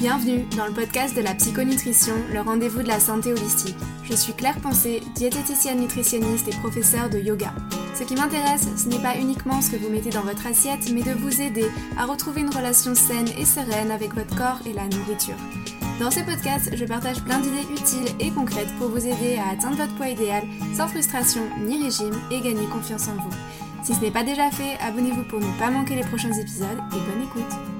Bienvenue dans le podcast de la psychonutrition, le rendez-vous de la santé holistique. Je suis Claire Pensée, diététicienne nutritionniste et professeure de yoga. Ce qui m'intéresse, ce n'est pas uniquement ce que vous mettez dans votre assiette, mais de vous aider à retrouver une relation saine et sereine avec votre corps et la nourriture. Dans ce podcast, je partage plein d'idées utiles et concrètes pour vous aider à atteindre votre poids idéal sans frustration ni régime et gagner confiance en vous. Si ce n'est pas déjà fait, abonnez-vous pour ne pas manquer les prochains épisodes et bonne écoute.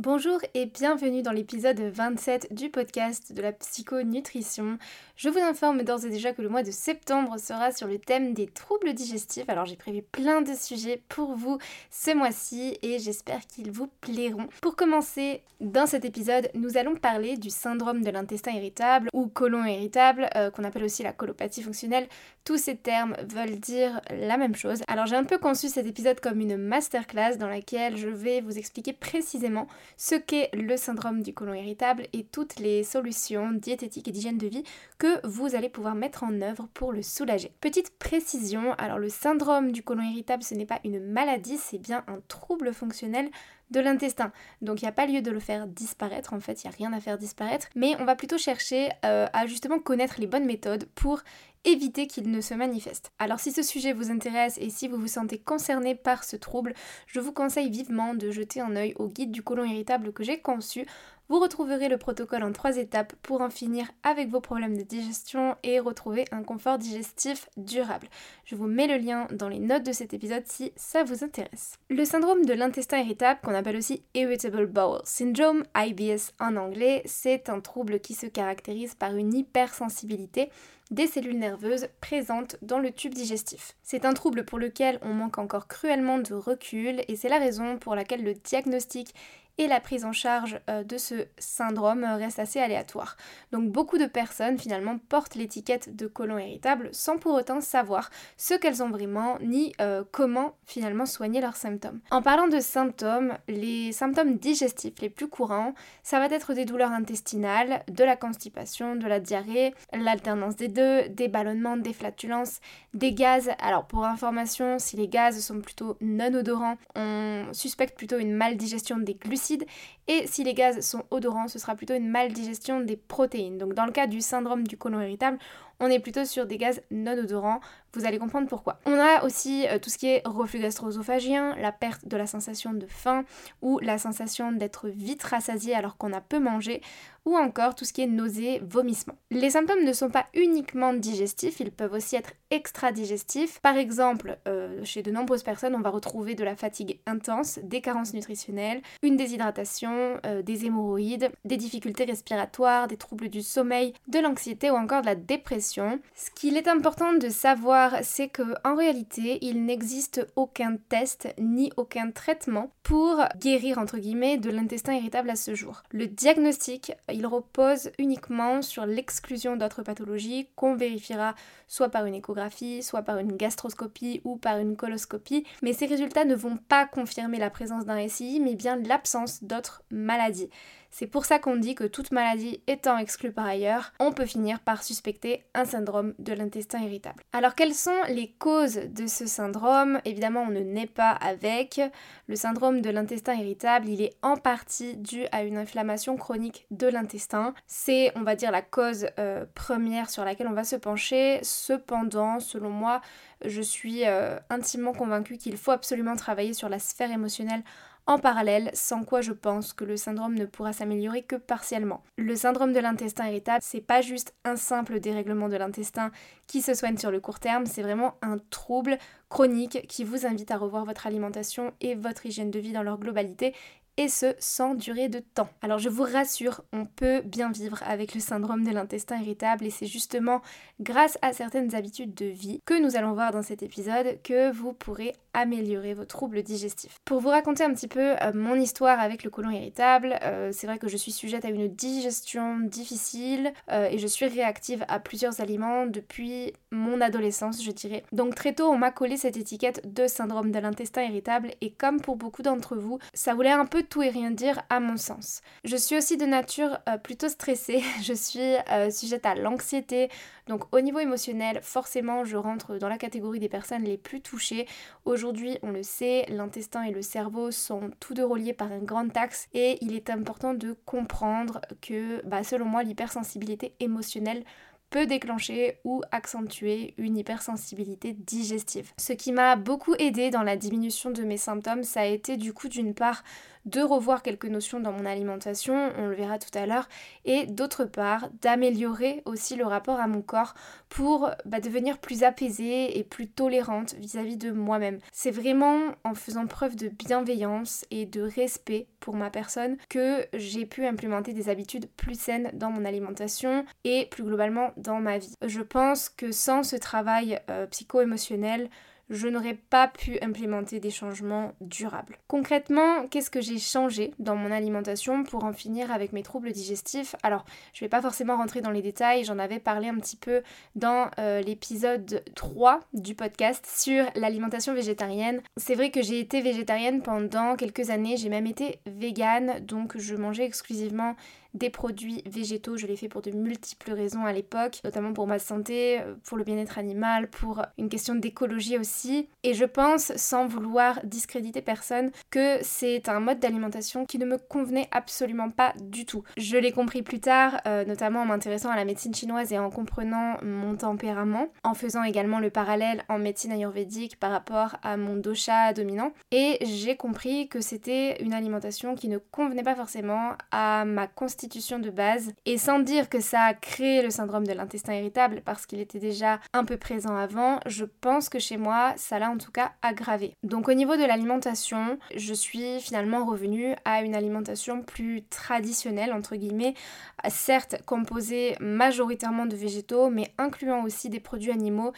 Bonjour et bienvenue dans l'épisode 27 du podcast de la psychonutrition. Je vous informe d'ores et déjà que le mois de septembre sera sur le thème des troubles digestifs. Alors j'ai prévu plein de sujets pour vous ce mois-ci et j'espère qu'ils vous plairont. Pour commencer, dans cet épisode, nous allons parler du syndrome de l'intestin irritable ou colon irritable, euh, qu'on appelle aussi la colopathie fonctionnelle. Tous ces termes veulent dire la même chose. Alors j'ai un peu conçu cet épisode comme une masterclass dans laquelle je vais vous expliquer précisément ce qu'est le syndrome du côlon irritable et toutes les solutions diététiques et d'hygiène de vie que vous allez pouvoir mettre en œuvre pour le soulager. Petite précision, alors le syndrome du côlon irritable ce n'est pas une maladie, c'est bien un trouble fonctionnel de l'intestin. Donc il n'y a pas lieu de le faire disparaître, en fait, il n'y a rien à faire disparaître, mais on va plutôt chercher euh, à justement connaître les bonnes méthodes pour éviter qu'il ne se manifeste. Alors si ce sujet vous intéresse et si vous vous sentez concerné par ce trouble, je vous conseille vivement de jeter un œil au guide du côlon irritable que j'ai conçu vous retrouverez le protocole en trois étapes pour en finir avec vos problèmes de digestion et retrouver un confort digestif durable. Je vous mets le lien dans les notes de cet épisode si ça vous intéresse. Le syndrome de l'intestin irritable, qu'on appelle aussi Irritable Bowel Syndrome, IBS en anglais, c'est un trouble qui se caractérise par une hypersensibilité des cellules nerveuses présentes dans le tube digestif. C'est un trouble pour lequel on manque encore cruellement de recul et c'est la raison pour laquelle le diagnostic et la prise en charge euh, de ce syndrome reste assez aléatoire. Donc beaucoup de personnes finalement portent l'étiquette de colon irritable sans pour autant savoir ce qu'elles ont vraiment ni euh, comment finalement soigner leurs symptômes. En parlant de symptômes, les symptômes digestifs les plus courants, ça va être des douleurs intestinales, de la constipation, de la diarrhée, l'alternance des deux, des ballonnements, des flatulences, des gaz. Alors pour information, si les gaz sont plutôt non odorants, on suspecte plutôt une maldigestion des glucides acide et si les gaz sont odorants, ce sera plutôt une maldigestion des protéines. Donc dans le cas du syndrome du côlon irritable, on est plutôt sur des gaz non odorants. Vous allez comprendre pourquoi. On a aussi euh, tout ce qui est reflux gastro-œsophagien, la perte de la sensation de faim ou la sensation d'être vite rassasié alors qu'on a peu mangé ou encore tout ce qui est nausée, vomissement. Les symptômes ne sont pas uniquement digestifs, ils peuvent aussi être extra-digestifs. Par exemple, euh, chez de nombreuses personnes, on va retrouver de la fatigue intense, des carences nutritionnelles, une déshydratation, euh, des hémorroïdes, des difficultés respiratoires, des troubles du sommeil, de l'anxiété ou encore de la dépression ce qu'il est important de savoir, c'est que en réalité, il n'existe aucun test ni aucun traitement pour guérir entre guillemets de l'intestin irritable à ce jour. Le diagnostic, il repose uniquement sur l'exclusion d'autres pathologies qu'on vérifiera soit par une échographie, soit par une gastroscopie ou par une coloscopie, mais ces résultats ne vont pas confirmer la présence d'un SI, mais bien l'absence d'autres maladies. C'est pour ça qu'on dit que toute maladie étant exclue par ailleurs, on peut finir par suspecter un syndrome de l'intestin irritable. Alors quelles sont les causes de ce syndrome? Évidemment, on ne naît pas avec. Le syndrome de l'intestin irritable, il est en partie dû à une inflammation chronique de l'intestin. C'est, on va dire, la cause euh, première sur laquelle on va se pencher. Cependant, selon moi, je suis euh, intimement convaincue qu'il faut absolument travailler sur la sphère émotionnelle en parallèle, sans quoi je pense que le syndrome ne pourra s'améliorer que partiellement. Le syndrome de l'intestin irritable, c'est pas juste un simple dérèglement de l'intestin qui se soigne sur le court terme, c'est vraiment un trouble chronique qui vous invite à revoir votre alimentation et votre hygiène de vie dans leur globalité et ce sans durée de temps. Alors je vous rassure, on peut bien vivre avec le syndrome de l'intestin irritable et c'est justement grâce à certaines habitudes de vie que nous allons voir dans cet épisode que vous pourrez améliorer vos troubles digestifs. Pour vous raconter un petit peu euh, mon histoire avec le côlon irritable, euh, c'est vrai que je suis sujette à une digestion difficile euh, et je suis réactive à plusieurs aliments depuis mon adolescence, je dirais. Donc très tôt, on m'a collé cette étiquette de syndrome de l'intestin irritable et comme pour beaucoup d'entre vous, ça voulait un peu tout et rien dire à mon sens. Je suis aussi de nature euh, plutôt stressée, je suis euh, sujette à l'anxiété, donc au niveau émotionnel, forcément je rentre dans la catégorie des personnes les plus touchées. Aujourd'hui, on le sait, l'intestin et le cerveau sont tous deux reliés par un grand axe et il est important de comprendre que bah, selon moi l'hypersensibilité émotionnelle peut déclencher ou accentuer une hypersensibilité digestive. Ce qui m'a beaucoup aidé dans la diminution de mes symptômes, ça a été du coup d'une part de revoir quelques notions dans mon alimentation, on le verra tout à l'heure, et d'autre part d'améliorer aussi le rapport à mon corps pour bah, devenir plus apaisée et plus tolérante vis-à-vis de moi-même. C'est vraiment en faisant preuve de bienveillance et de respect pour ma personne que j'ai pu implémenter des habitudes plus saines dans mon alimentation et plus globalement dans ma vie. Je pense que sans ce travail euh, psycho-émotionnel, je n'aurais pas pu implémenter des changements durables. Concrètement, qu'est-ce que j'ai changé dans mon alimentation pour en finir avec mes troubles digestifs? Alors, je ne vais pas forcément rentrer dans les détails, j'en avais parlé un petit peu dans euh, l'épisode 3 du podcast sur l'alimentation végétarienne. C'est vrai que j'ai été végétarienne pendant quelques années, j'ai même été végane, donc je mangeais exclusivement des produits végétaux. Je l'ai fait pour de multiples raisons à l'époque, notamment pour ma santé, pour le bien-être animal, pour une question d'écologie aussi. Et je pense, sans vouloir discréditer personne, que c'est un mode d'alimentation qui ne me convenait absolument pas du tout. Je l'ai compris plus tard, euh, notamment en m'intéressant à la médecine chinoise et en comprenant mon tempérament, en faisant également le parallèle en médecine ayurvédique par rapport à mon dosha dominant. Et j'ai compris que c'était une alimentation qui ne convenait pas forcément à ma constitution de base. Et sans dire que ça a créé le syndrome de l'intestin irritable parce qu'il était déjà un peu présent avant, je pense que chez moi, ça l'a en tout cas aggravé. Donc au niveau de l'alimentation, je suis finalement revenue à une alimentation plus traditionnelle, entre guillemets, certes composée majoritairement de végétaux, mais incluant aussi des produits animaux.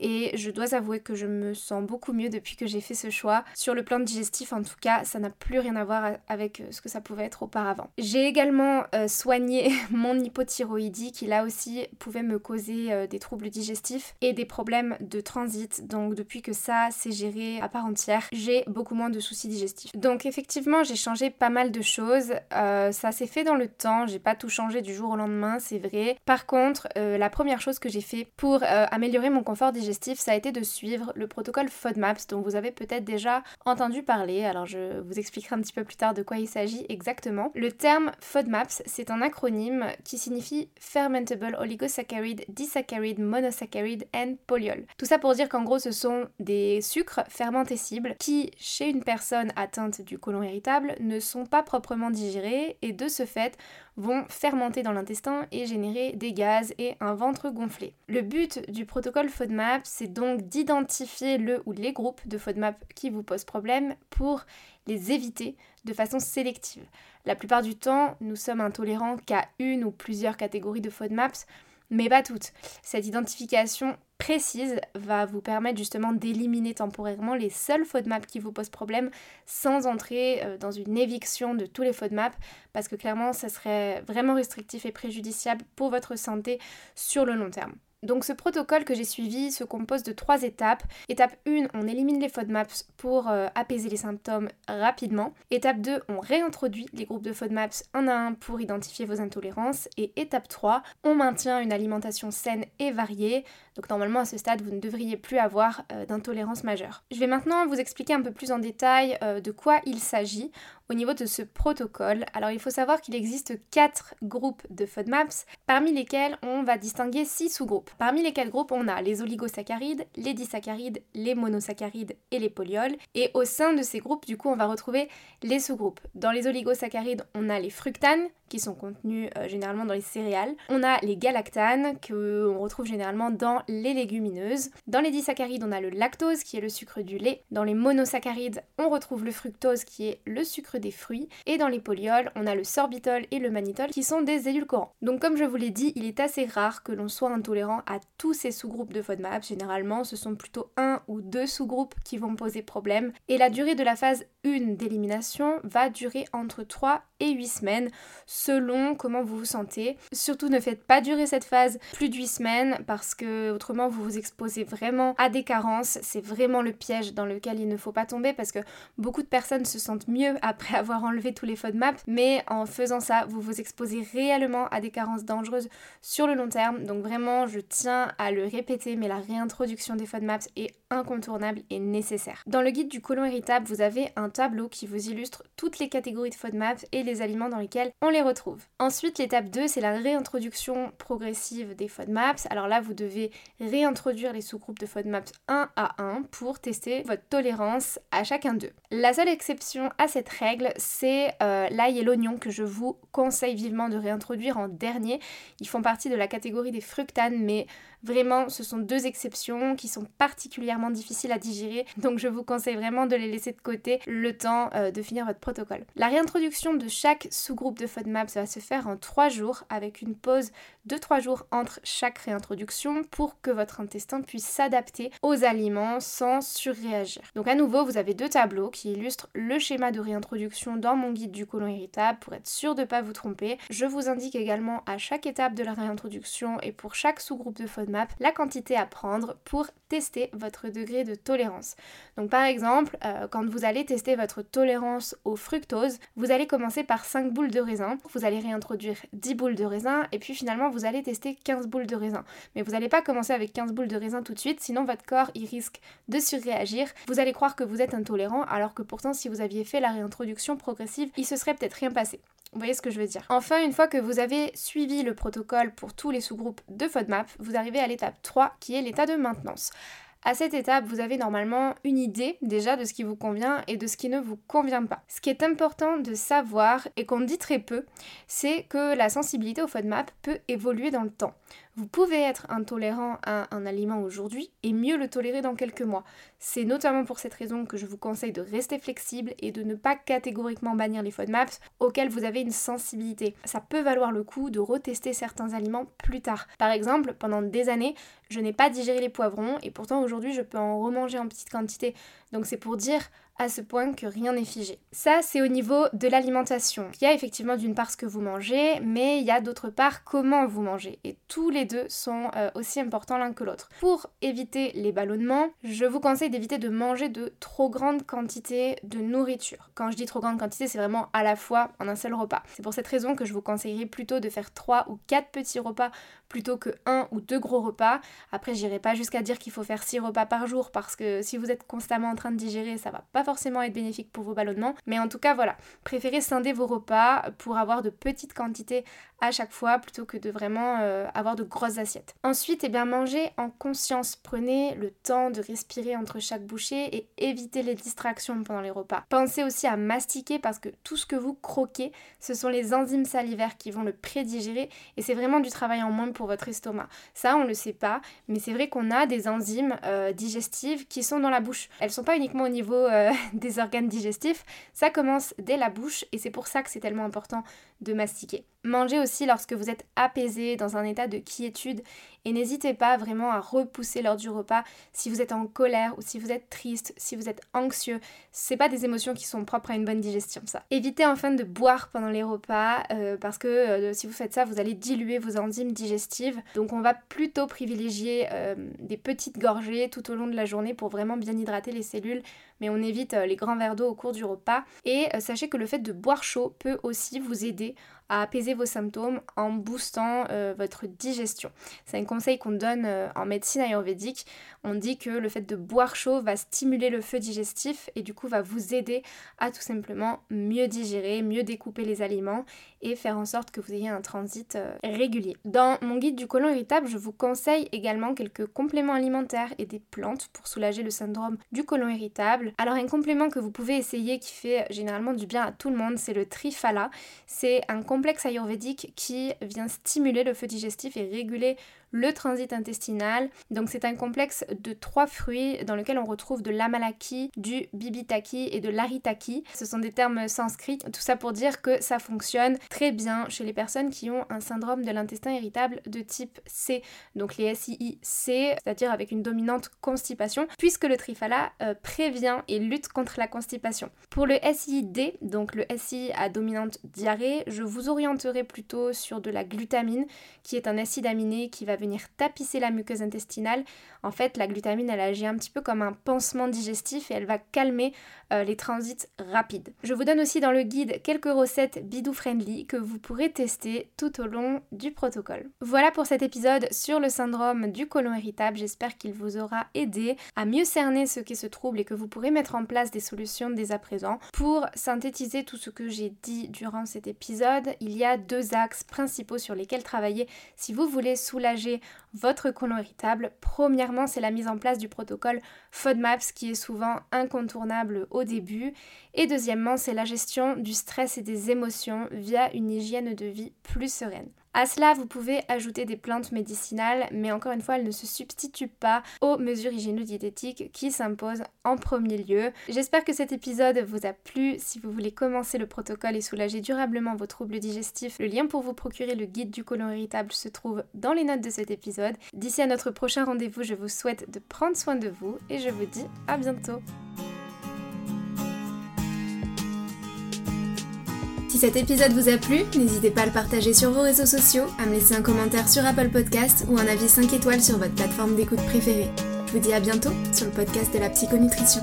Et je dois avouer que je me sens beaucoup mieux depuis que j'ai fait ce choix. Sur le plan digestif, en tout cas, ça n'a plus rien à voir avec ce que ça pouvait être auparavant. J'ai également euh, soigner mon hypothyroïdie qui là aussi pouvait me causer euh, des troubles digestifs et des problèmes de transit. Donc depuis que ça s'est géré à part entière, j'ai beaucoup moins de soucis digestifs. Donc effectivement j'ai changé pas mal de choses. Euh, ça s'est fait dans le temps, j'ai pas tout changé du jour au lendemain, c'est vrai. Par contre, la première chose que j'ai fait pour améliorer mon confort ça a été de suivre le protocole FODMAPS dont vous avez peut-être déjà entendu parler. Alors je vous expliquerai un petit peu plus tard de quoi il s'agit exactement. Le terme FODMAPS, c'est un acronyme qui signifie Fermentable Oligosaccharide, Disaccharide, Monosaccharide and Polyol. Tout ça pour dire qu'en gros ce sont des sucres fermentescibles qui, chez une personne atteinte du côlon irritable, ne sont pas proprement digérés et de ce fait vont fermenter dans l'intestin et générer des gaz et un ventre gonflé. Le but du protocole FODMAP, c'est donc d'identifier le ou les groupes de FODMAP qui vous posent problème pour les éviter de façon sélective. La plupart du temps, nous sommes intolérants qu'à une ou plusieurs catégories de FODMAPs, mais pas toutes. Cette identification précise va vous permettre justement d'éliminer temporairement les seuls FODMAP qui vous posent problème sans entrer euh, dans une éviction de tous les FODMAP parce que clairement ça serait vraiment restrictif et préjudiciable pour votre santé sur le long terme. Donc ce protocole que j'ai suivi se compose de trois étapes. Étape 1, on élimine les FODMAPs pour euh, apaiser les symptômes rapidement. Étape 2, on réintroduit les groupes de FODMAPs un à un pour identifier vos intolérances. Et étape 3, on maintient une alimentation saine et variée. Donc normalement à ce stade, vous ne devriez plus avoir euh, d'intolérance majeure. Je vais maintenant vous expliquer un peu plus en détail euh, de quoi il s'agit au niveau de ce protocole. Alors il faut savoir qu'il existe quatre groupes de FODMAPs, parmi lesquels on va distinguer six sous-groupes. Parmi les quatre groupes, on a les oligosaccharides, les disaccharides, les monosaccharides et les polyols. Et au sein de ces groupes, du coup, on va retrouver les sous-groupes. Dans les oligosaccharides, on a les fructanes, qui sont contenus euh, généralement dans les céréales. On a les galactanes que on retrouve généralement dans les légumineuses. Dans les disaccharides, on a le lactose qui est le sucre du lait. Dans les monosaccharides, on retrouve le fructose qui est le sucre des fruits. Et dans les polyols, on a le sorbitol et le mannitol qui sont des édulcorants. Donc comme je vous l'ai dit, il est assez rare que l'on soit intolérant à tous ces sous-groupes de FODMAP. Généralement, ce sont plutôt un ou deux sous-groupes qui vont poser problème. Et la durée de la phase 1 d'élimination va durer entre 3 et 8 semaines selon comment vous vous sentez. Surtout ne faites pas durer cette phase plus de 8 semaines parce que autrement vous vous exposez vraiment à des carences. C'est vraiment le piège dans lequel il ne faut pas tomber parce que beaucoup de personnes se sentent mieux après avoir enlevé tous les FODMAP, mais en faisant ça, vous vous exposez réellement à des carences dangereuses sur le long terme. Donc vraiment, je tiens à le répéter, mais la réintroduction des FODMAPs est incontournable et nécessaire. Dans le guide du côlon irritable, vous avez un tableau qui vous illustre toutes les catégories de FODMAPs et les aliments dans lesquels on les Ensuite, l'étape 2, c'est la réintroduction progressive des FODMAPs. Alors là, vous devez réintroduire les sous-groupes de FODMAPs 1 à 1 pour tester votre tolérance à chacun d'eux. La seule exception à cette règle, c'est euh, l'ail et l'oignon que je vous conseille vivement de réintroduire en dernier. Ils font partie de la catégorie des fructanes, mais Vraiment, ce sont deux exceptions qui sont particulièrement difficiles à digérer, donc je vous conseille vraiment de les laisser de côté le temps euh, de finir votre protocole. La réintroduction de chaque sous-groupe de FODMAP, ça va se faire en 3 jours avec une pause de 3 jours entre chaque réintroduction pour que votre intestin puisse s'adapter aux aliments sans surréagir. Donc à nouveau, vous avez deux tableaux qui illustrent le schéma de réintroduction dans mon guide du côlon irritable pour être sûr de ne pas vous tromper. Je vous indique également à chaque étape de la réintroduction et pour chaque sous-groupe de FODMAP la quantité à prendre pour tester votre degré de tolérance. Donc par exemple, euh, quand vous allez tester votre tolérance au fructose, vous allez commencer par 5 boules de raisin, vous allez réintroduire 10 boules de raisin et puis finalement vous allez tester 15 boules de raisin. Mais vous n'allez pas commencer avec 15 boules de raisin tout de suite, sinon votre corps il risque de surréagir. Vous allez croire que vous êtes intolérant alors que pourtant si vous aviez fait la réintroduction progressive, il se serait peut-être rien passé. Vous voyez ce que je veux dire Enfin, une fois que vous avez suivi le protocole pour tous les sous-groupes de FODMAP, vous arrivez à l'étape 3 qui est l'état de maintenance. À cette étape, vous avez normalement une idée déjà de ce qui vous convient et de ce qui ne vous convient pas. Ce qui est important de savoir et qu'on dit très peu, c'est que la sensibilité au FODMAP peut évoluer dans le temps. Vous pouvez être intolérant à un aliment aujourd'hui et mieux le tolérer dans quelques mois. C'est notamment pour cette raison que je vous conseille de rester flexible et de ne pas catégoriquement bannir les FODMAPs auxquels vous avez une sensibilité. Ça peut valoir le coup de retester certains aliments plus tard. Par exemple, pendant des années, je n'ai pas digéré les poivrons et pourtant aujourd'hui je peux en remanger en petite quantité. Donc c'est pour dire à ce point que rien n'est figé. Ça, c'est au niveau de l'alimentation. Il y a effectivement d'une part ce que vous mangez, mais il y a d'autre part comment vous mangez. Et tous les deux sont euh, aussi importants l'un que l'autre. Pour éviter les ballonnements, je vous conseille d'éviter de manger de trop grandes quantités de nourriture. Quand je dis trop grande quantité, c'est vraiment à la fois en un seul repas. C'est pour cette raison que je vous conseillerais plutôt de faire 3 ou 4 petits repas plutôt que un ou deux gros repas. Après, j'irai pas jusqu'à dire qu'il faut faire 6 repas par jour parce que si vous êtes constamment en train de digérer, ça va pas forcément être bénéfique pour vos ballonnements. Mais en tout cas, voilà, préférez scinder vos repas pour avoir de petites quantités à chaque fois plutôt que de vraiment euh, avoir de grosses assiettes. Ensuite, eh bien, mangez en conscience. Prenez le temps de respirer entre chaque bouchée et évitez les distractions pendant les repas. Pensez aussi à mastiquer parce que tout ce que vous croquez, ce sont les enzymes salivaires qui vont le prédigérer et c'est vraiment du travail en moins pour votre estomac. Ça, on le sait pas, mais c'est vrai qu'on a des enzymes euh, digestives qui sont dans la bouche. Elles sont pas uniquement au niveau euh, des organes digestifs, ça commence dès la bouche et c'est pour ça que c'est tellement important de mastiquer. Mangez aussi lorsque vous êtes apaisé, dans un état de quiétude et n'hésitez pas vraiment à repousser lors du repas si vous êtes en colère ou si vous êtes triste, si vous êtes anxieux. C'est pas des émotions qui sont propres à une bonne digestion, ça. Évitez enfin de boire pendant les repas euh, parce que euh, si vous faites ça, vous allez diluer vos enzymes digestives. Donc on va plutôt privilégier euh, des petites gorgées tout au long de la journée pour vraiment bien hydrater les cellules mais on évite les grands verres d'eau au cours du repas. Et sachez que le fait de boire chaud peut aussi vous aider à apaiser vos symptômes en boostant euh, votre digestion. C'est un conseil qu'on donne euh, en médecine ayurvédique. On dit que le fait de boire chaud va stimuler le feu digestif et du coup va vous aider à tout simplement mieux digérer, mieux découper les aliments et faire en sorte que vous ayez un transit euh, régulier. Dans mon guide du côlon irritable, je vous conseille également quelques compléments alimentaires et des plantes pour soulager le syndrome du côlon irritable. Alors un complément que vous pouvez essayer qui fait généralement du bien à tout le monde, c'est le Trifala. C'est un complexe ayurvédique qui vient stimuler le feu digestif et réguler le transit intestinal. Donc c'est un complexe de trois fruits dans lequel on retrouve de l'amalaki, du bibitaki et de l'aritaki. Ce sont des termes sanscrits. Tout ça pour dire que ça fonctionne très bien chez les personnes qui ont un syndrome de l'intestin irritable de type C. Donc les SII C, c'est-à-dire avec une dominante constipation, puisque le trifala euh, prévient et lutte contre la constipation. Pour le SII D, donc le SI à dominante diarrhée, je vous orienterez plutôt sur de la glutamine, qui est un acide aminé qui va venir tapisser la muqueuse intestinale. En fait, la glutamine, elle agit un petit peu comme un pansement digestif et elle va calmer euh, les transits rapides. Je vous donne aussi dans le guide quelques recettes bidou-friendly que vous pourrez tester tout au long du protocole. Voilà pour cet épisode sur le syndrome du côlon irritable. J'espère qu'il vous aura aidé à mieux cerner ce qu'est ce trouble et que vous pourrez mettre en place des solutions dès à présent. Pour synthétiser tout ce que j'ai dit durant cet épisode, il y a deux axes principaux sur lesquels travailler si vous voulez soulager votre côlon irritable. Premièrement, c'est la mise en place du protocole FODMAPS qui est souvent incontournable au début. Et deuxièmement, c'est la gestion du stress et des émotions via une hygiène de vie plus sereine. À cela, vous pouvez ajouter des plantes médicinales, mais encore une fois, elles ne se substituent pas aux mesures hygiéno-diététiques qui s'imposent en premier lieu. J'espère que cet épisode vous a plu. Si vous voulez commencer le protocole et soulager durablement vos troubles digestifs, le lien pour vous procurer le guide du côlon irritable se trouve dans les notes de cet épisode. D'ici à notre prochain rendez-vous, je vous souhaite de prendre soin de vous et je vous dis à bientôt. Si cet épisode vous a plu, n'hésitez pas à le partager sur vos réseaux sociaux, à me laisser un commentaire sur Apple Podcast ou un avis 5 étoiles sur votre plateforme d'écoute préférée. Je vous dis à bientôt sur le podcast de la psychonutrition.